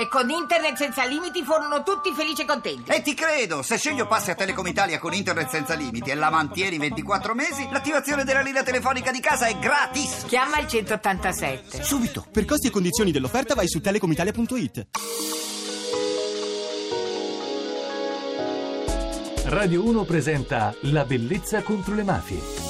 E con internet senza limiti furono tutti felici e contenti. E ti credo, se sceglio passi a Telecom Italia con internet senza limiti e la mantieni 24 mesi, l'attivazione della linea telefonica di casa è gratis. Chiama il 187. Subito! Per costi e condizioni dell'offerta vai su telecomitalia.it. Radio 1 presenta La bellezza contro le mafie.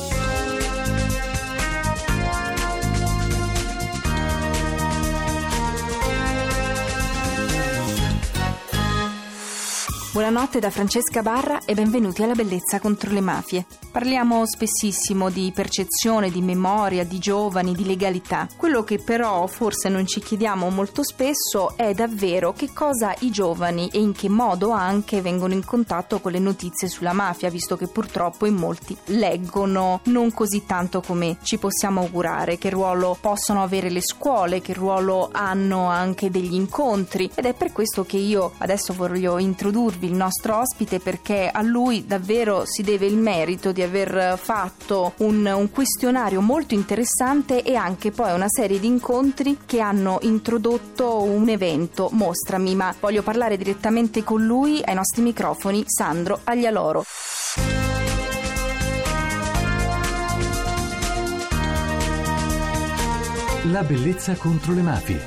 Buonanotte da Francesca Barra e benvenuti alla Bellezza contro le mafie. Parliamo spessissimo di percezione, di memoria, di giovani, di legalità. Quello che però forse non ci chiediamo molto spesso è davvero che cosa i giovani e in che modo anche vengono in contatto con le notizie sulla mafia, visto che purtroppo in molti leggono non così tanto come ci possiamo augurare, che ruolo possono avere le scuole, che ruolo hanno anche degli incontri ed è per questo che io adesso voglio introdurvi il nostro ospite perché a lui davvero si deve il merito di aver fatto un, un questionario molto interessante e anche poi una serie di incontri che hanno introdotto un evento Mostrami, ma voglio parlare direttamente con lui ai nostri microfoni, Sandro Aglialoro. La bellezza contro le mafie.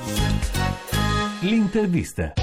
L'intervista.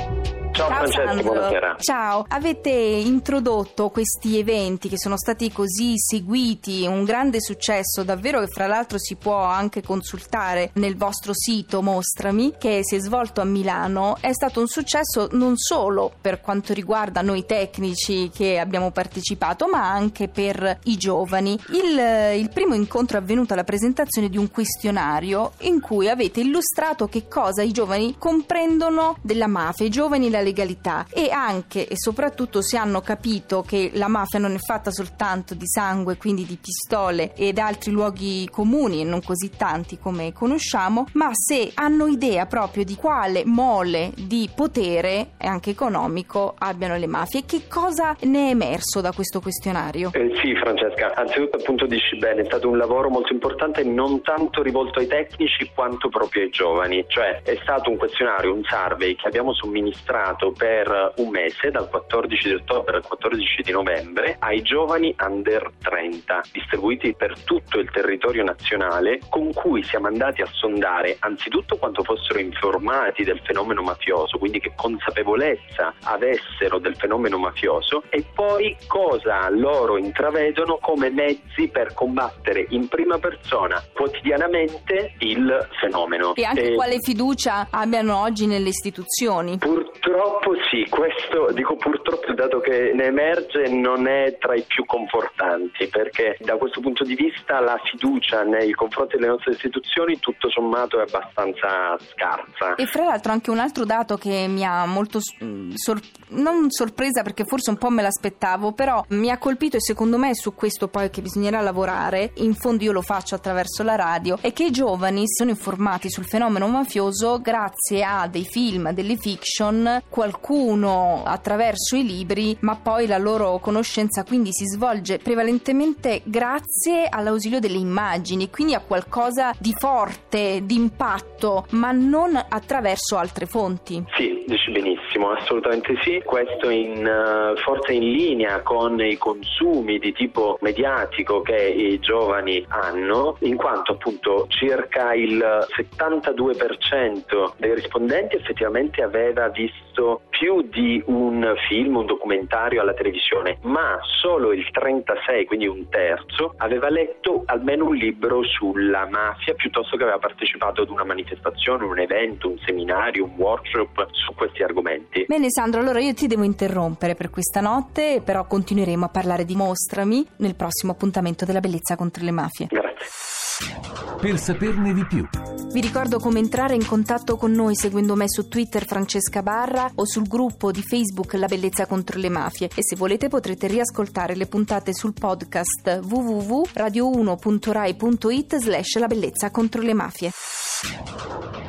Ciao, Francesco, Sandro. buonasera. Ciao, avete introdotto questi eventi che sono stati così seguiti, un grande successo davvero che fra l'altro si può anche consultare nel vostro sito Mostrami che si è svolto a Milano. È stato un successo non solo per quanto riguarda noi tecnici che abbiamo partecipato, ma anche per i giovani. Il, il primo incontro è avvenuto alla presentazione di un questionario in cui avete illustrato che cosa i giovani comprendono della mafia, i giovani la legalità e anche e soprattutto se hanno capito che la mafia non è fatta soltanto di sangue, quindi di pistole ed altri luoghi comuni e non così tanti come conosciamo, ma se hanno idea proprio di quale mole di potere e anche economico abbiano le mafie. Che cosa ne è emerso da questo questionario? Eh, sì, Francesca, anzitutto appunto dici bene, è stato un lavoro molto importante non tanto rivolto ai tecnici quanto proprio ai giovani, cioè è stato un questionario, un survey che abbiamo somministrato per un mese, dal 14 di ottobre al 14 di novembre, ai giovani under 30, distribuiti per tutto il territorio nazionale, con cui siamo andati a sondare anzitutto quanto fossero informati del fenomeno mafioso, quindi che consapevolezza avessero del fenomeno mafioso e poi cosa loro intravedono come mezzi per combattere in prima persona quotidianamente il fenomeno. E anche E- quale fiducia abbiano oggi nelle istituzioni? Purtroppo sì, questo dico purtroppo dato che ne emerge non è tra i più confortanti perché da questo punto di vista la fiducia nei confronti delle nostre istituzioni tutto sommato è abbastanza scarsa. E fra l'altro anche un altro dato che mi ha molto mm, sor- non sorpresa perché forse un po' me l'aspettavo, però mi ha colpito e secondo me è su questo poi che bisognerà lavorare, in fondo io lo faccio attraverso la radio, è che i giovani sono informati sul fenomeno mafioso grazie a dei film, delle fiction, qualcuno attraverso i libri, ma poi la loro conoscenza quindi si svolge prevalentemente grazie all'ausilio delle immagini, quindi a qualcosa di forte, di impatto, ma non attraverso altre fonti. Sì, dici benissimo, assolutamente sì. Questo in, eh, forse in linea con i consumi di tipo mediatico che i giovani hanno, in quanto appunto circa il 72% dei rispondenti effettivamente aveva visto più di un film, un documentario alla televisione, ma solo il 36, quindi un terzo, aveva letto almeno un libro sulla mafia piuttosto che aveva partecipato ad una manifestazione, un evento, un seminario, un workshop su questi argomenti. Bene Sandro, allora io ti devo interrompere per questa notte, però continueremo a parlare di Mostrami nel prossimo appuntamento della bellezza contro le mafie. Grazie. Per saperne di più. Vi ricordo come entrare in contatto con noi seguendo me su Twitter Francesca Barra o sul gruppo di Facebook La Bellezza contro le Mafie e se volete potrete riascoltare le puntate sul podcast www.radio1.rai.it slash La Bellezza contro le Mafie.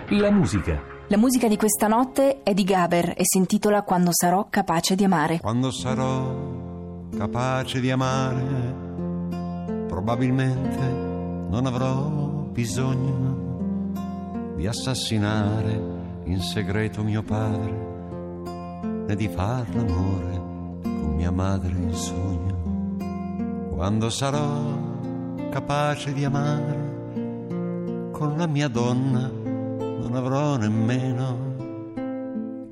La musica. La musica di questa notte è di Gaber e si intitola Quando sarò capace di amare. Quando sarò capace di amare, probabilmente non avrò bisogno di assassinare in segreto mio padre, né di far l'amore con mia madre in sogno. Quando sarò capace di amare, con la mia donna non avrò nemmeno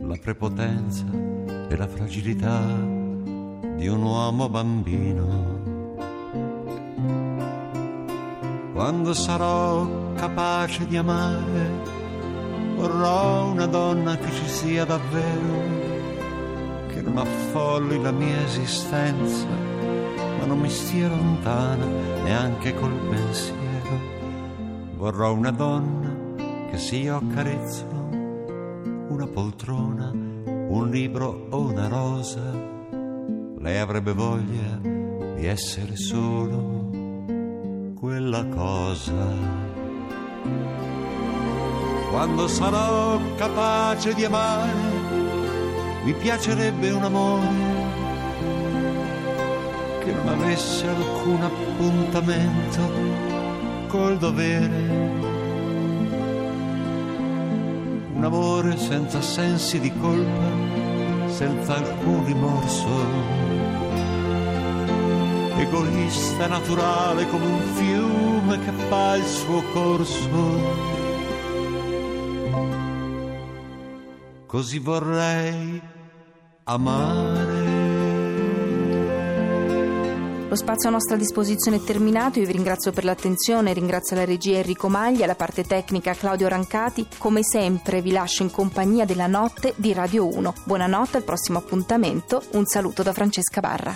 la prepotenza e la fragilità di un uomo bambino. Quando sarò capace di amare, vorrò una donna che ci sia davvero, che non affolli la mia esistenza, ma non mi stia lontana neanche col pensiero. Vorrò una donna che se io accarezzo una poltrona, un libro o una rosa, lei avrebbe voglia di essere solo quella cosa. Quando sarò capace di amare, mi piacerebbe un amore che non avesse alcun appuntamento col dovere. Un amore senza sensi di colpa, senza alcun rimorso egoista naturale come un fiume che fa il suo corso. Così vorrei amare. Lo spazio a nostra disposizione è terminato, io vi ringrazio per l'attenzione, ringrazio la regia Enrico Maglia, la parte tecnica Claudio Rancati, come sempre vi lascio in compagnia della notte di Radio 1. Buonanotte, al prossimo appuntamento, un saluto da Francesca Barra.